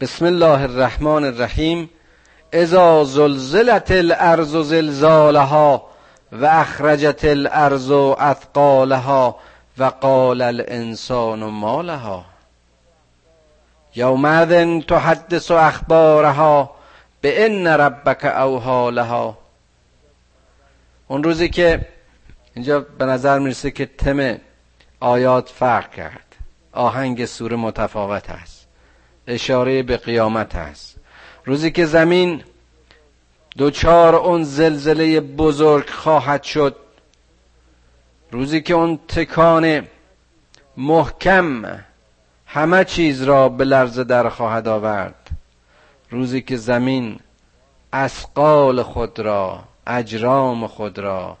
بسم الله الرحمن الرحیم. اذا زلزلت الارض زلزالها و اخرجت الارض اثقالها و قال الانسان ما لها. یومئذ تحدث اخبارها به ان ربک اوها لها. اون روزی که اینجا به نظر می‌رسه که تم آیات فرق کرد. آهنگ سوره متفاوت است اشاره به قیامت است روزی که زمین دوچار اون زلزله بزرگ خواهد شد روزی که اون تکان محکم همه چیز را به لرزه در خواهد آورد. روزی که زمین اسقال خود را اجرام خود را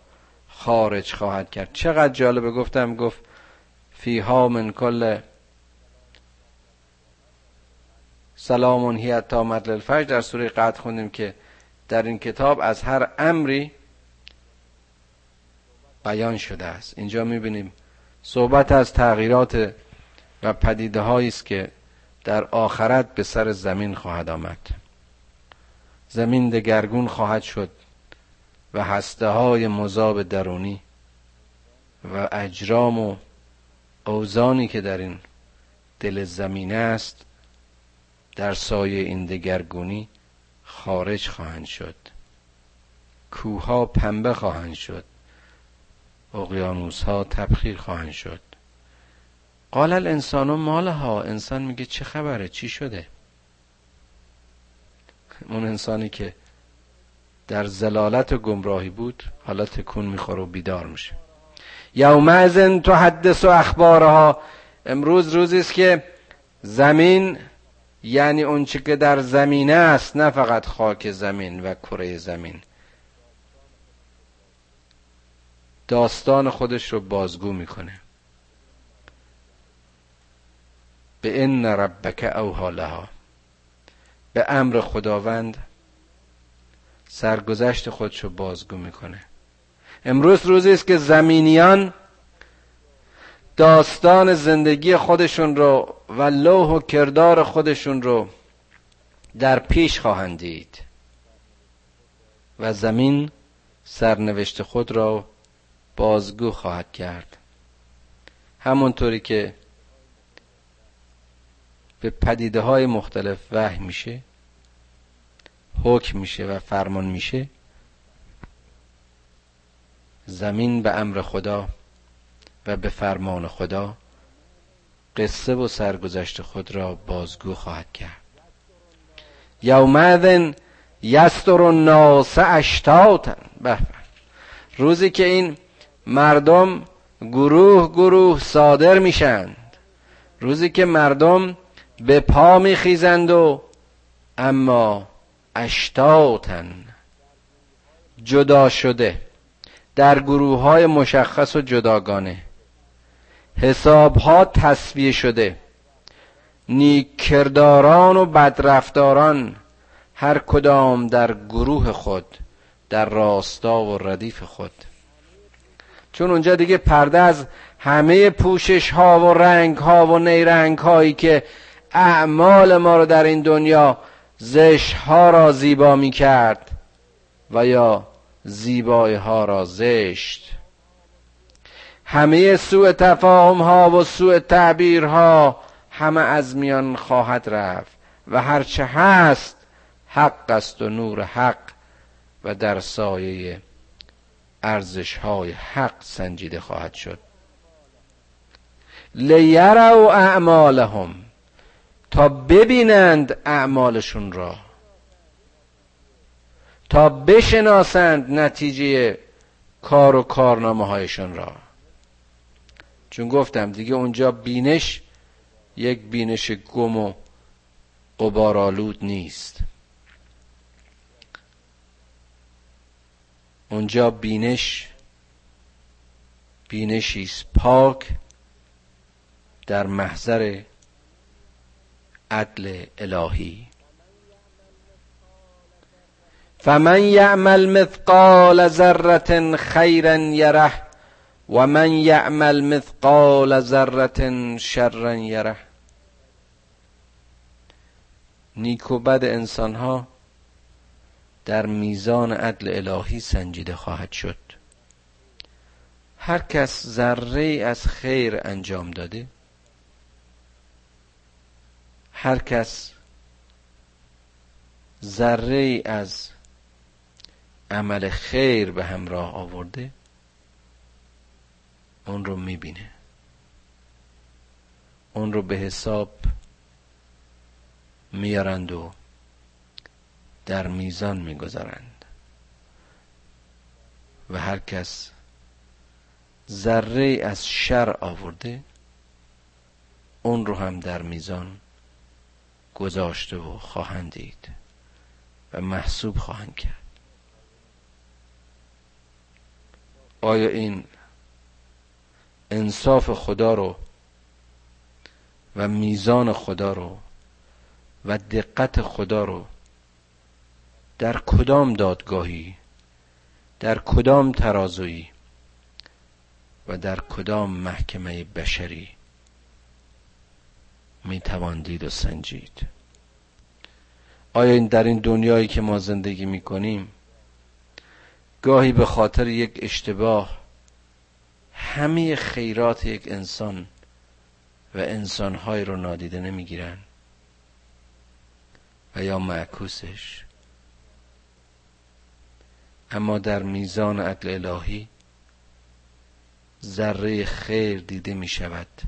خارج خواهد کرد. چقدر جالبه گفتم گفت فیها من کل سلام هی تا مدل الفجر. در سوره قد خوندیم که در این کتاب از هر امری بیان شده است. اینجا می‌بینیم صحبت از تغییرات و پدیده است که در آخرت به سر زمین خواهد آمد. زمین دگرگون خواهد شد و هسته های مذاب درونی و اجرام و اوزانی که در این دل زمین است در سایه این دگرگونی خارج خواهند شد. کوها پنبه خواهند شد. اقیانوس ها تبخیر خواهند شد. قال الانسان مالها؟ انسان میگه چه خبره؟ چی شده؟ اون انسانی که در زلالت و گمراهی بود حالا تکون می‌خوره و بیدار میشه. یومئذ تحدث اخبارها. امروز روزی است که زمین یعنی اونچه که در زمینه است نه فقط خاک زمین و کره زمین. داستان خودش رو بازگو می‌کنه. به ان ربک اوها لها. به امر خداوند سرگذشت خودشو بازگو می‌کنه. امروز روزی است که زمینیان داستان زندگی خودشون رو و لوح و کردار خودشون رو در پیش خواهند دید. و زمین سرنوشت خود را بازگو خواهد کرد. همونطوری که به پدیده های مختلف وحی میشه حکم میشه و فرمان میشه زمین به امر خدا به فرمان خدا قصه و سرگذشت خود را بازگو خواهد کرد. یومئذ یستر الناس اشتاتا. به روزی که این مردم گروه گروه صادر میشند. روزی که مردم به پا میخیزند و اما اشتاتن جدا شده در گروه های مشخص و جداگانه. حساب ها تصویه شده. نیک کرداران و بدرفتاران هر کدام در گروه خود در راستا و ردیف خود. چون اونجا دیگه پرده از همه پوشش ها و رنگ ها و نیرنگ هایی که اعمال ما رو در این دنیا زش ها را زیبا می کرد و یا زیبای ها را زشت همه سوء تفاهم ها و سوء تعبیر ها همه از میان خواهد رفت و هرچه هست حق است و نور حق و در سایه ارزش های حق سنجیده خواهد شد. لیروا اعمالهم تا ببینند اعمالشون را تا بشناسند نتیجه کار و کارنامه هایشون را. چون گفتم دیگه اونجا بینش یک بینش گم و قبارالود نیست. اونجا بینش بینشی پاک در محضر عدل الهی. فمن یعمل مثقال ذره خیرا یره و من یعمل مثقال ذره شرا یره نیک و بد انسان ها در میزان عدل الهی سنجیده خواهد شد. هر کس ذره از خیر انجام داده هر کس ذره از عمل خیر به همراه آورده اون رو می‌بینه. اون رو به حساب میارند و در میزان می‌گذارند. و هر کس ذره از شر آورده اون رو هم در میزان گذاشته و خواهند دید و محسوب خواهند کرد. آیا این انصاف خدا رو و میزان خدا رو و دقت خدا رو در کدام دادگاهی در کدام ترازویی و در کدام محکمه بشری می دید و سنجید. آیا در این دنیایی که ما زندگی می کنیم گاهی به خاطر یک اشتباه همه خیرات یک انسان و انسانهایی رو نادیده نمی‌گیرن. و یا معکوسش. اما در میزان عدل الهی ذره خیر دیده می شود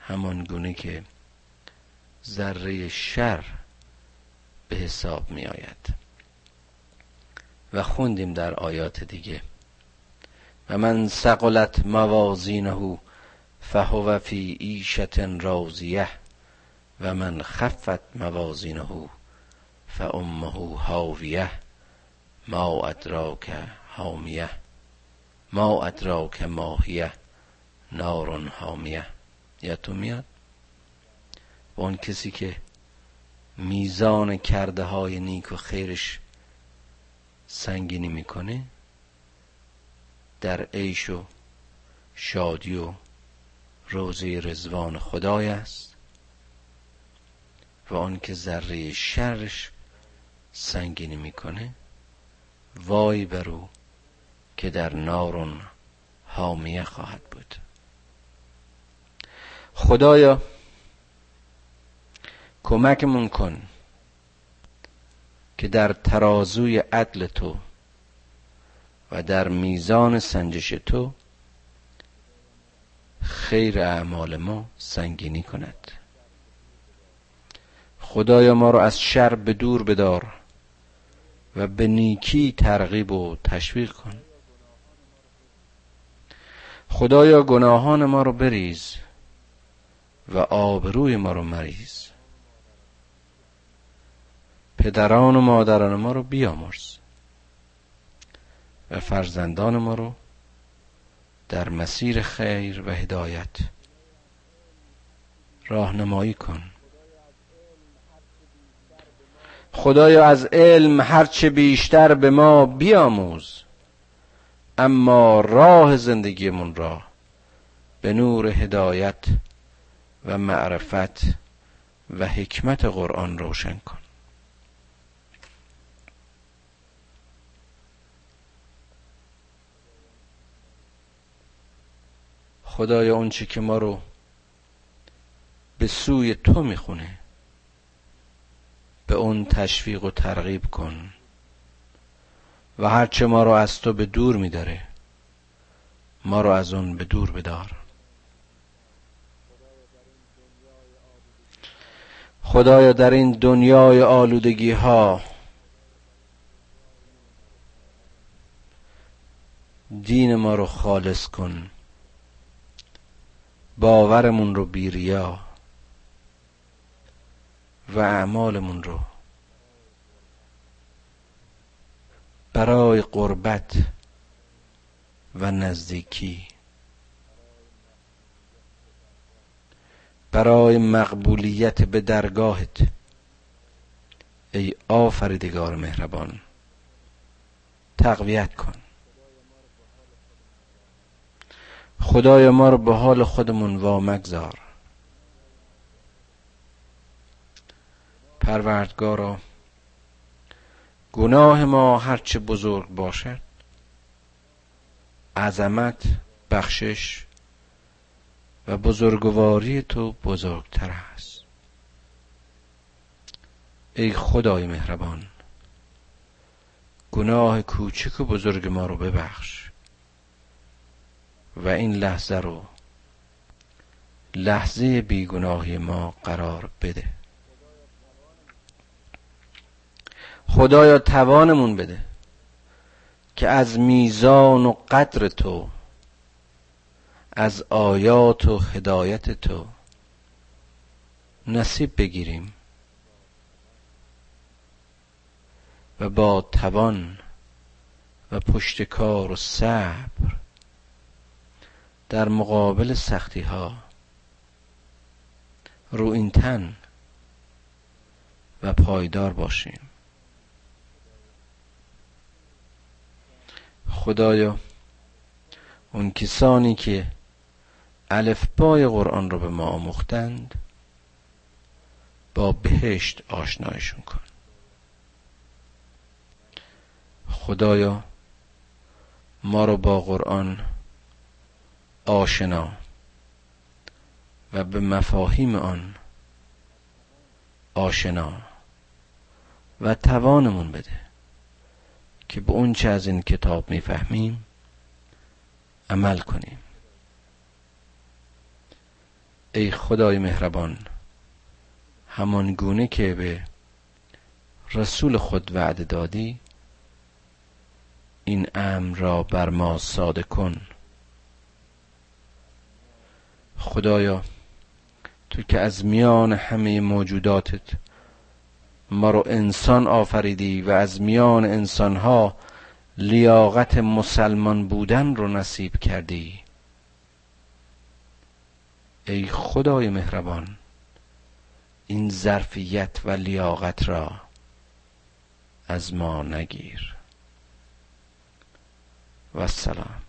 همان گونه که ذره شر به حساب می آید و خوندیم در آیات دیگه. و من سقلت موازینه فهو فی عیشت راضیه و من خفت موازینه فامه هاویه ما ادراک حامیه ما ادراک ماهیه نار حامیه تو میاد؟ و اون کسی که میزان کرده های نیک و خیرش سنگینی می‌کنه؟ در عیش و شادی و روزی رزوان خدای است و آن که ذره شرش سنگینی می‌کنه وای بر او که در نارون حامیه خواهد بود. خدایا کمکمون کن که در ترازوی عدل تو و در میزان سنجش تو خیر اعمال ما سنگینی کند. خدایا ما رو از شر به دور بدار و به نیکی ترغیب و تشویق کن. خدایا گناهان ما رو بریز و آبروی ما رو مریز. پدران و مادران ما رو بیامرز. و فرزندان ما رو در مسیر خیر و هدایت راهنمایی کن. خدایا از علم هرچه بیشتر به ما بیاموز اما راه زندگیمون را به نور هدایت و معرفت و حکمت قرآن روشن کن. خدایا اونچه که ما رو به سوی تو می‌خونه به اون تشویق و ترغیب کن و هرچه ما رو از تو به دور میداره ما رو از اون به دور بدار. خدایا در این دنیای آلودگی ها دین ما رو خالص کن. باورمون رو بیریا و اعمالمون رو برای قربت و نزدیکی برای مقبولیت به درگاهت ای آفریدگار مهربان تقویت کن. خدای ما رو به حال خودمون وامگذار. پروردگارا گناه ما هرچه بزرگ باشد عظمت بخشش و بزرگواری تو بزرگتر است. ای خدای مهربان گناه کوچک و بزرگ ما رو ببخش. و این لحظه رو لحظه بیگناهی ما قرار بده. خدایا توانمون بده که از میزان و قدر تو از آیات و هدایت تو نصیب بگیریم و با توان و پشتکار و صبر در مقابل سختی ها رو این تن و پایدار باشیم. خدایا اون کسانی که الفبای قرآن رو به ما آموختند با بهشت آشنایشون کن. خدایا ما رو با قرآن آشنا و به مفاهیم آن آشنا و توانمون بده که به اون چه از این کتاب می‌فهمیم عمل کنیم. ای خدای مهربان همان گونه که به رسول خود وعده دادی این امر را بر ما ساده کن. خدایا تو که از میان همه موجوداتت ما رو انسان آفریدی و از میان انسانها لیاقت مسلمان بودن رو نصیب کردی. ای خدای مهربان این ظرفیت و لیاقت را از ما نگیر. و السلام